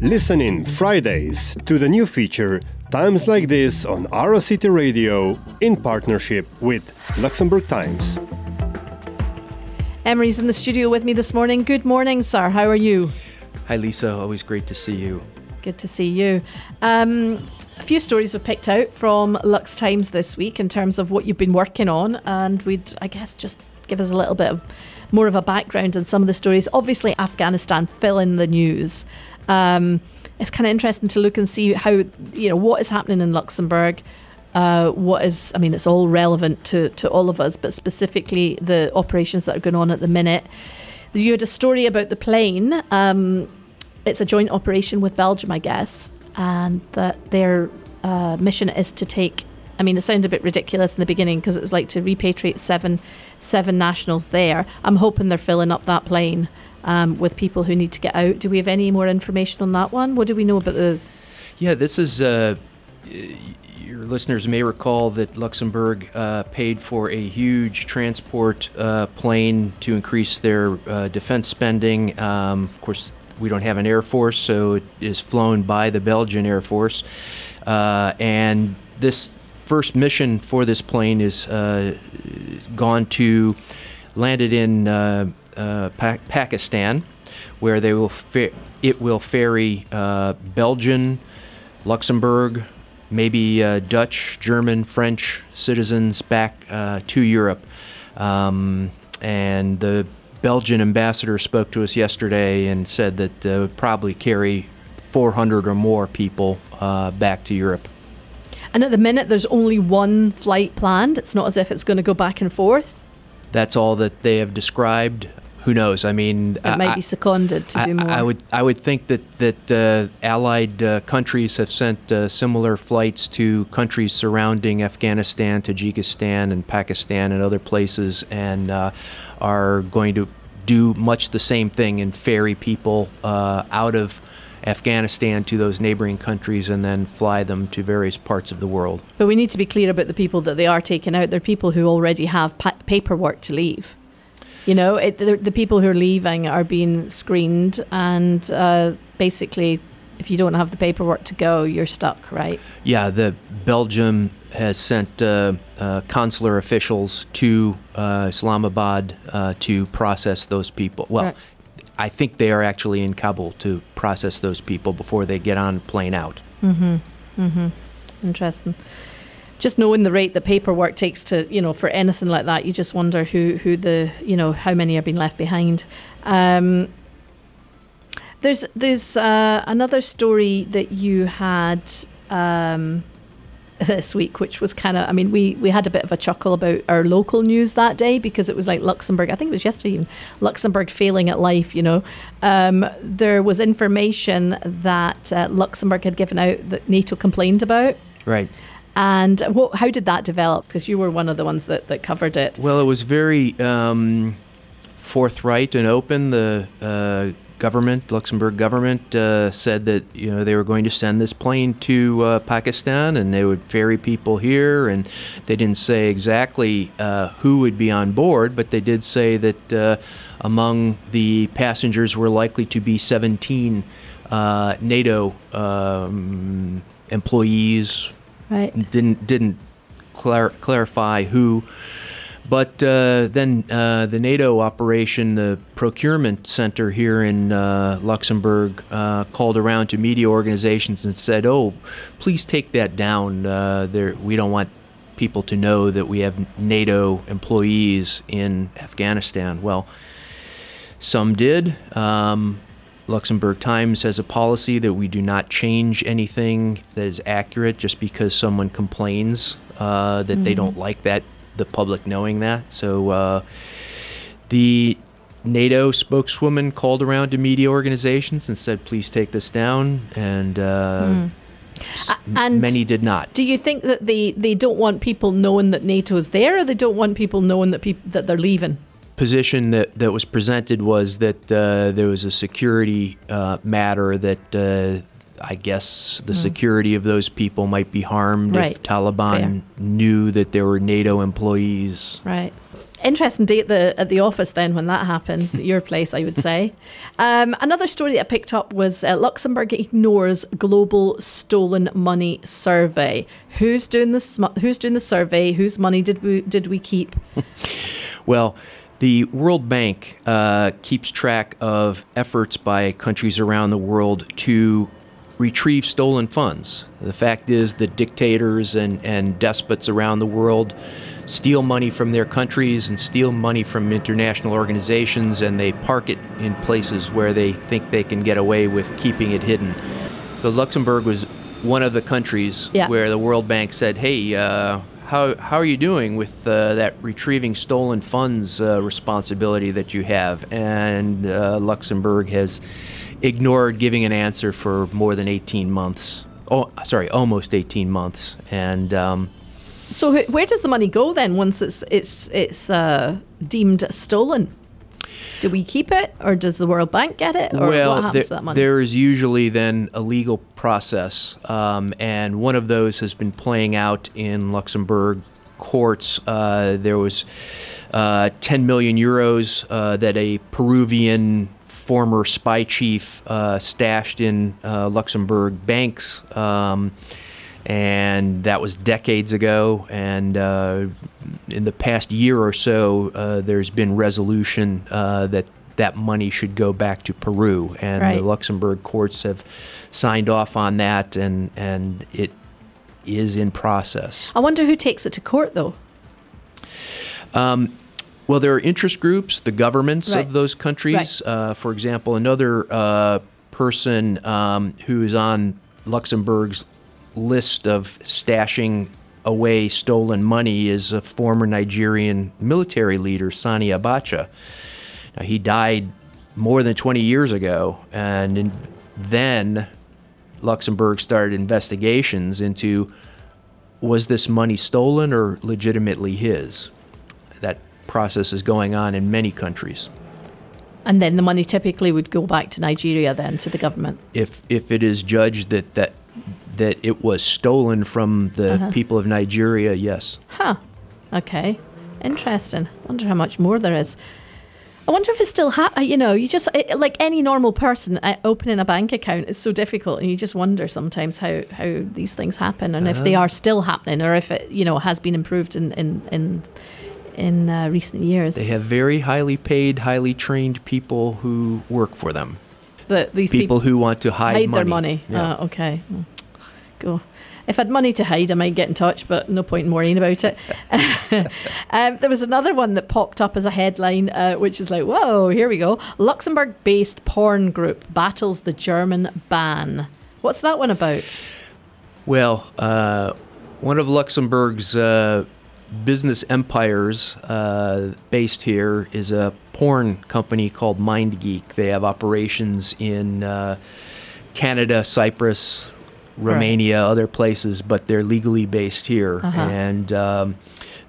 Listen in Fridays to the new feature Times Like This on Ara City Radio in partnership with Luxembourg Times. Emery's in the studio with me this morning. Good morning, sir. How are you? Hi, Lisa. Always great to see you. Good to see you. Um, a few stories were picked out from Lux Times this week in terms of what you've been working on, and we'd, I guess, just give us a little bit of more of a background on some of the stories. Obviously, Afghanistan fill in the news. Um, it's kind of interesting to look and see how you know what is happening in Luxembourg. Uh, what is, I mean, it's all relevant to, to all of us, but specifically the operations that are going on at the minute. You had a story about the plane. Um, it's a joint operation with Belgium, I guess, and that their uh, mission is to take. I mean, it sounded a bit ridiculous in the beginning because it was like to repatriate seven seven nationals there. I'm hoping they're filling up that plane um, with people who need to get out. Do we have any more information on that one? What do we know about the? Yeah, this is. Uh, your listeners may recall that Luxembourg uh, paid for a huge transport uh, plane to increase their uh, defense spending. Um, of course, we don't have an air force, so it is flown by the Belgian Air Force. Uh, and this first mission for this plane is uh, gone to, landed in uh, uh, pa- Pakistan, where they will it will ferry uh, Belgian, Luxembourg, maybe uh, Dutch, German, French citizens back to Europe. Um, and the Belgian ambassador spoke to us yesterday and said that uh, would probably carry 400 or more people uh, back to Europe. And at the minute, there's only one flight planned. It's not as if it's going to go back and forth. That's all that they have described. Who knows? I mean, it I, might be seconded to I, do more. I would, I would think that that uh, allied uh, countries have sent uh, similar flights to countries surrounding Afghanistan, Tajikistan, and Pakistan, and other places, and uh, are going to do much the same thing and ferry people uh, out of Afghanistan to those neighboring countries and then fly them to various parts of the world. But we need to be clear about the people that they are taking out. They're people who already have pa- paperwork to leave. You know, it, the, the, people who are leaving are being screened, and uh, basically, if you don't have the paperwork to go, you're stuck, right? Yeah, the Belgium has sent uh, uh, consular officials to uh, Islamabad uh, to process those people. Well, right. I think they are actually in Kabul to process those people before they get on plane out. Mm-hmm. Mm-hmm. Interesting. Just knowing the rate the paperwork takes to, you know, for anything like that, you just wonder who, who the, you know, how many are being left behind. Um, there's there's uh, another story that you had. Um, this week, which was kind of, I mean, we, we had a bit of a chuckle about our local news that day because it was like Luxembourg, I think it was yesterday even, Luxembourg failing at life, you know. Um, there was information that uh, Luxembourg had given out that NATO complained about. Right. And what, how did that develop? Because you were one of the ones that, that covered it. Well, it was very um, forthright and open. The uh, government, Luxembourg government, uh, said that you know they were going to send this plane to uh, Pakistan and they would ferry people here, and they didn't say exactly uh, who would be on board, but they did say that uh, among the passengers were likely to be 17 uh, NATO um, employees. Right. Didn't didn't clar- clarify who. But uh, then uh, the NATO operation, the procurement center here in uh, Luxembourg, uh, called around to media organizations and said, "Oh, please take that down. Uh, there, we don't want people to know that we have NATO employees in Afghanistan." Well, some did. Um, Luxembourg Times has a policy that we do not change anything that is accurate just because someone complains uh, that mm-hmm. they don't like that the public knowing that. So uh, the NATO spokeswoman called around to media organizations and said, "Please take this down," and. Uh, mm. and many did not. Do you think that they, they don't want people knowing that NATO is there, or they don't want people knowing that people that they're leaving? Position that, that was presented was that uh, there was a security uh, matter that uh, I guess the mm. security of those people might be harmed right. if Taliban Fair. knew that there were NATO employees. Right. interesting day at the at the office then when that happens at your place I would say um, another story that I picked up was uh, Luxembourg ignores global stolen money survey who's doing this who's doing the survey whose money did we did we keep well the World Bank uh, keeps track of efforts by countries around the world to retrieve stolen funds. The fact is that dictators and, and despots around the world steal money from their countries and steal money from international organizations, and they park it in places where they think they can get away with keeping it hidden. So Luxembourg was one of the countries yeah. where the World Bank said, "Hey, uh, how how are you doing with uh, that retrieving stolen funds uh, responsibility that you have?" And uh, Luxembourg has ignored giving an answer for more than 18 months. Oh, sorry, almost 18 months, and. Um, so where does the money go then once it's it's it's uh, deemed stolen? Do we keep it, or does the World Bank get it, or well, what happens there, to that money? There is usually then a legal process, um, and one of those has been playing out in Luxembourg courts. Uh, there was uh, 10 million euros uh, that a Peruvian former spy chief uh, stashed in uh, Luxembourg banks. Um, and that was decades ago. And uh, in the past year or so, uh, there's been resolution uh, that that money should go back to Peru, and right. the Luxembourg courts have signed off on that, and and it is in process. I wonder who takes it to court, though. Um, well, there are interest groups, the governments right. of those countries. Right. Uh, for example, another uh, person um, who is on Luxembourg's list of stashing away stolen money is a former Nigerian military leader, Sani Abacha. Now, he died more than 20 years ago, and in, then Luxembourg started investigations into was this money stolen or legitimately his? That process is going on in many countries. And then the money typically would go back to Nigeria, then to the government. If if it is judged that that that it was stolen from the uh-huh. people of Nigeria, yes. Huh. Okay. Interesting. Wonder how much more there is. I wonder if it's still ha- you know, you just it, like any normal person uh, opening a bank account is so difficult and you just wonder sometimes how how these things happen and uh-huh. if they uh-huh. are still happening or if it, you know, has been improved in in in in uh, recent years. They have very highly paid, highly trained people who work for them. The, these people, people who want to hide, hide money. their money. Yeah. Uh, okay. Go. If I had money to hide, I might get in touch, but no point in worrying about it. um, there was another one that popped up as a headline, uh, which is like, whoa, here we go. Luxembourg based porn group battles the German ban. What's that one about? Well, uh, one of Luxembourg's uh, business empires uh, based here is a porn company called MindGeek. They have operations in uh, Canada, Cyprus, Romania, right. other places, but they're legally based here, uh-huh. and um,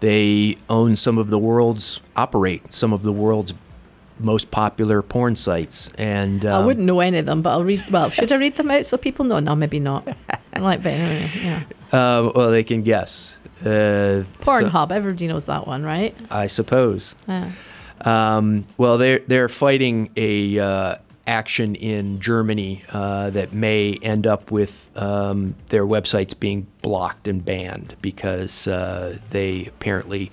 they own some of the world's operate some of the world's most popular porn sites. And um, I wouldn't know any of them, but I'll read. Well, should I read them out so people know? No, maybe not. I like better. Yeah. Uh, well, they can guess. Uh, Pornhub, so, everybody knows that one, right? I suppose. Yeah. Um, well, they're they're fighting a uh, action in Germany uh, that may end up with um, their websites being blocked and banned because uh, they apparently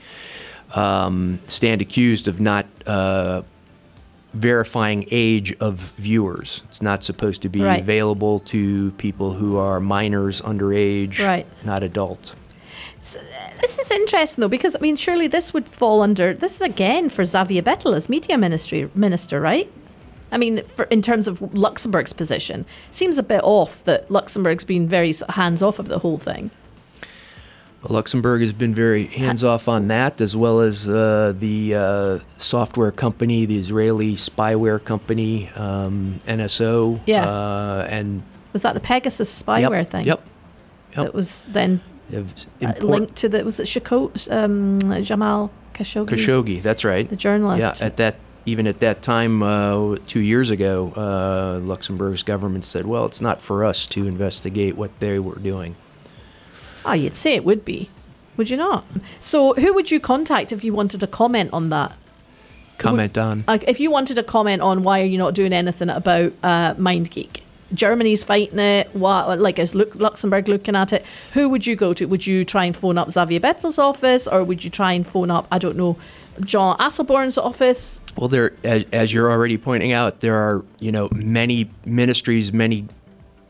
um, stand accused of not uh, verifying age of viewers. It's not supposed to be right. available to people who are minors, underage, right. not adult. So, this is interesting though, because I mean, surely this would fall under this is again for Xavier Bettel as media ministry minister, right? I mean, for, in terms of Luxembourg's position, seems a bit off that Luxembourg's been very hands off of the whole thing. Luxembourg has been very hands off on that, as well as uh, the uh, software company, the Israeli spyware company, um, NSO. Yeah. Uh, and was that the Pegasus spyware yep, thing? Yep. Yep. That was then import- linked to the was it Shako, um, Jamal Khashoggi? Khashoggi, that's right. The journalist. Yeah, at that even at that time, uh, two years ago, uh, Luxembourg's government said, well, it's not for us to investigate what they were doing. Oh, you'd say it would be. Would you not? So, who would you contact if you wanted to comment on that? Comment on. Like, if you wanted to comment on why are you not doing anything about uh, MindGeek? Germany's fighting it. What, like, is Luxembourg looking at it? Who would you go to? Would you try and phone up Xavier Bettel's office, or would you try and phone up, I don't know, John Asselborn's office? Well, there, as, as you're already pointing out, there are you know many ministries, many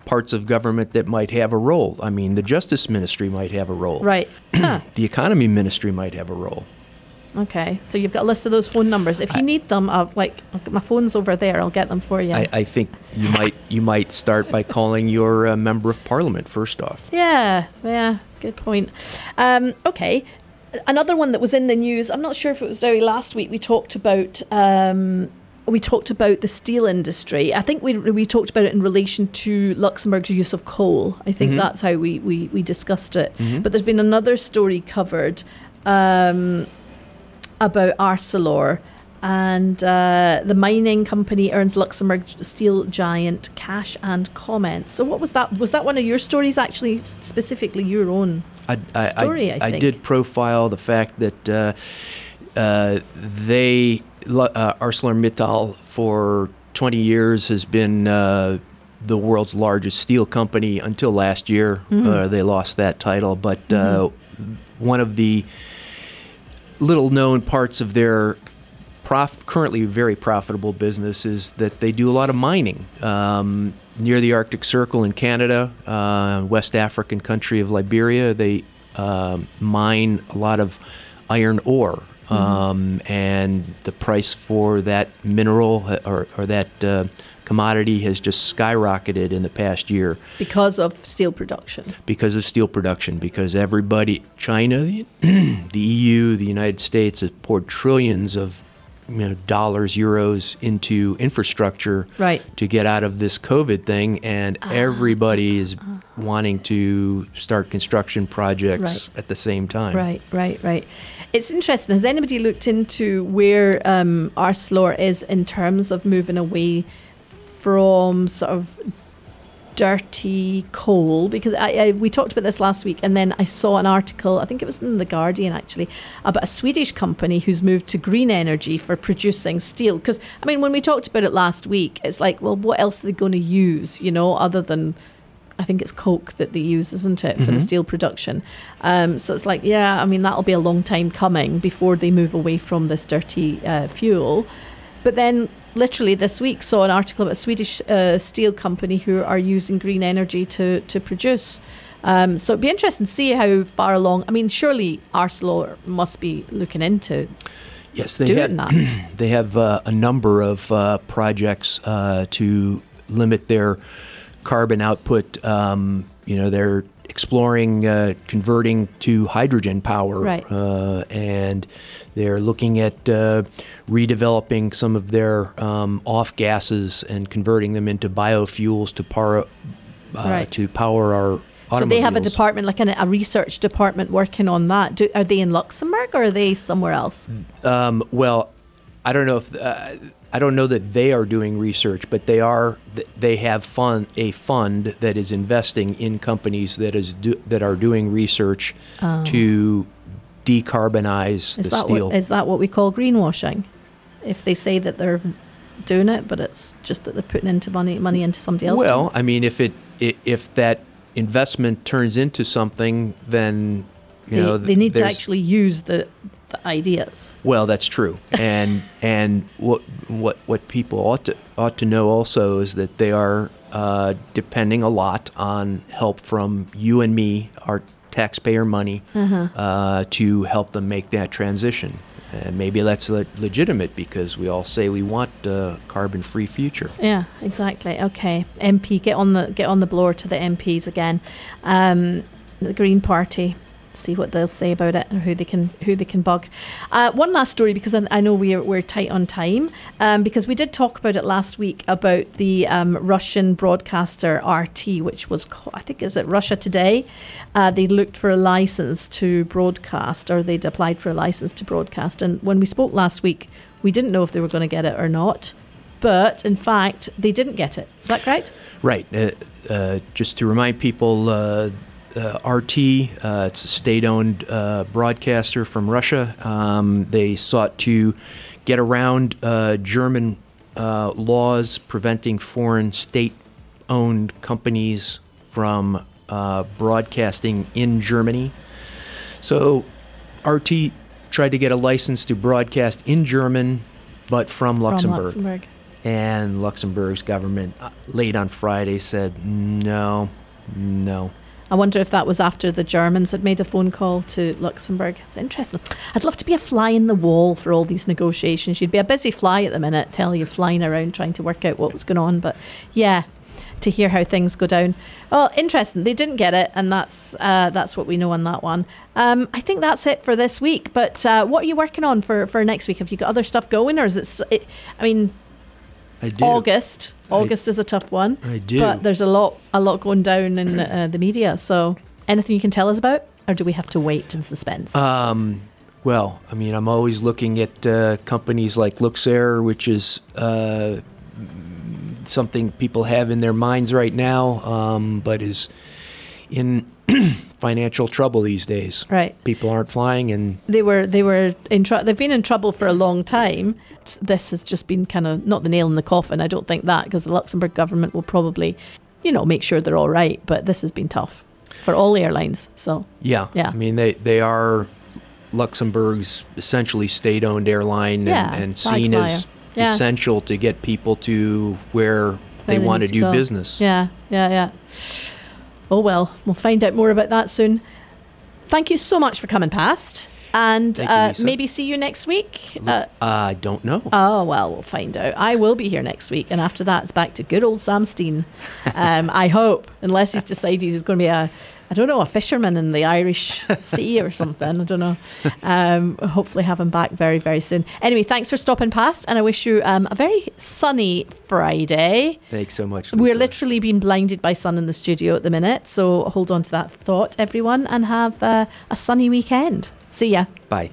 parts of government that might have a role. I mean, the Justice Ministry might have a role. Right. The Economy Ministry might have a role. Okay. So you've got a list of those phone numbers. If you need them, I'll, like, my phone's over there. I'll get them for you. I, I think you might you might start by calling your uh, member of parliament first off. Yeah, yeah, good point. Um, okay, another one that was in the news. I'm not sure if it was very last week. We talked about. Um, we talked about the steel industry. I think we we talked about it in relation to Luxembourg's use of coal. I think that's how we, we, we discussed it. But there's been another story covered um, about Arcelor and uh, the mining company earns Luxembourg steel giant cash and comments. So what was that? Was that one of your stories? Actually, specifically your own. I, I, Story, I I, think. did profile the fact that uh, uh, they, uh, ArcelorMittal, for 20 years has been uh, the world's largest steel company until last year. Mm-hmm. Uh, they lost that title, but uh, one of the little known parts of their prof- currently very profitable business is that they do a lot of mining um, near the Arctic Circle in Canada, uh, West African country of Liberia. They um mine a lot of iron ore. Um, and the price for that mineral uh, or, or that uh, commodity has just skyrocketed in the past year Because of steel production. because of steel production, because everybody, China, the, the EU, the United States, have poured trillions of you know, dollars, euros into infrastructure Right. to get out of this COVID thing, and everybody is wanting to start construction projects Right. at the same time. Right, right, right. It's interesting. Has anybody looked into where um, Arcelor is in terms of moving away from sort of dirty coal? Because I, I, we talked about this last week, and then I saw an article. I think it was in the Guardian actually about a Swedish company who's moved to green energy for producing steel. Because I mean, when we talked about it last week, it's like, well, what else are they going to use? You know, other than I think it's coke that they use, isn't it, for the steel production? Um, so it's like, yeah, I mean, that'll be a long time coming before they move away from this dirty uh, fuel. But then, literally this week, saw an article about a Swedish uh, steel company who are using green energy to to produce. Um, so it'd be interesting to see how far along. I mean, surely Arcelor must be looking into Yes, they doing have, that. they have uh, a number of uh, projects uh, to limit their carbon output. Um, you know, they're exploring uh, converting to hydrogen power, Right. uh, and they're looking at uh, redeveloping some of their um, off gases and converting them into biofuels to power uh, Right. to power our. So they have a department, like an, a research department, working on that. Do, are they in Luxembourg or are they somewhere else? Um, well, I don't know if uh, I don't know that they are doing research, but they are. They have fund a fund that is investing in companies that is do, that are doing research oh. to decarbonize. The steel. what is that what we call greenwashing? If they say that they're doing it, but it's just that they're putting into money money into somebody else. well, I mean, if it if that investment turns into something, then you they, know they need to actually use the, the ideas. Well, that's true, and and what what what people ought to ought to know also is that they are uh, depending a lot on help from you and me, our taxpayer money, uh, to help them make that transition. And maybe that's le- legitimate because we all say we want a carbon-free future. Yeah, exactly. Okay, MP, get on the get on the blower to the MPs again. Um, the Green Party. See what they'll say about it, or who they can who they can bug. Uh, one last story because I, I know we're we're tight on time. Um, because we did talk about it last week about the um, Russian broadcaster RT, which was ca- I think is it Russia Today. Uh, they looked for a license to broadcast, or they'd applied for a license to broadcast. And when we spoke last week, we didn't know if they were going to get it or not but in fact they didn't get it. Is that correct? Right. Uh, uh, just to remind people, uh, RT. Uh, it's a state-owned uh, broadcaster from Russia. Um, they sought to get around uh, German uh, laws preventing foreign state-owned companies from uh, broadcasting in Germany. So RT tried to get a license to broadcast in German, but from Luxembourg. From Luxembourg. And Luxembourg's government, uh, late on Friday, said no, no. I wonder if that was after the Germans had made a phone call to Luxembourg. It's interesting. I'd love to be a fly in the wall for all these negotiations. You'd be a busy fly at the minute, tell you flying around trying to work out what was going on. But yeah, to hear how things go down. Well, interesting. They didn't get it, and that's uh, that's what we know on that one. Um, I think that's it for this week. But uh, what are you working on for, for next week? Have you got other stuff going, or is it? it I mean, I do. August. I- August is a tough one. I do. But there's a lot a lot going down in uh, the media. So anything you can tell us about, or do we have to wait in suspense? Um, well, I mean, I'm always looking at uh, companies like Luxair, which is uh, something people have in their minds right now, um, but is in financial trouble these days. right. People aren't flying, and They were they were in trouble. they've been in trouble for a long time. This has just been kind of not the nail in the coffin. I don't think that because the Luxembourg government will probably, you know, make sure they're all right. But this has been tough for all airlines. So yeah, Yeah. I mean, they they are Luxembourg's essentially state-owned airline, Yeah, and, and seen flyer. as Yeah. essential to get people to where they, they want to to do go. business. yeah, yeah, yeah. Oh well, we'll find out more about that soon. Thank you so much for coming past, and you, uh, maybe see you next week. Uh, Uh, I don't know. Oh, well, we'll find out. I will be here next week, and after that, it's back to good old Sam Steen. Um, I hope, unless he's decided he's going to be a, I don't know, a fisherman in the Irish Sea or something. I don't know. Um, hopefully, have him back very, very soon. Anyway, thanks for stopping past, and I wish you um, a very sunny Friday. Thanks so much. We're literally being blinded by sun in the studio at the minute, so hold on to that thought, everyone, and have uh, a sunny weekend. See ya. Bye.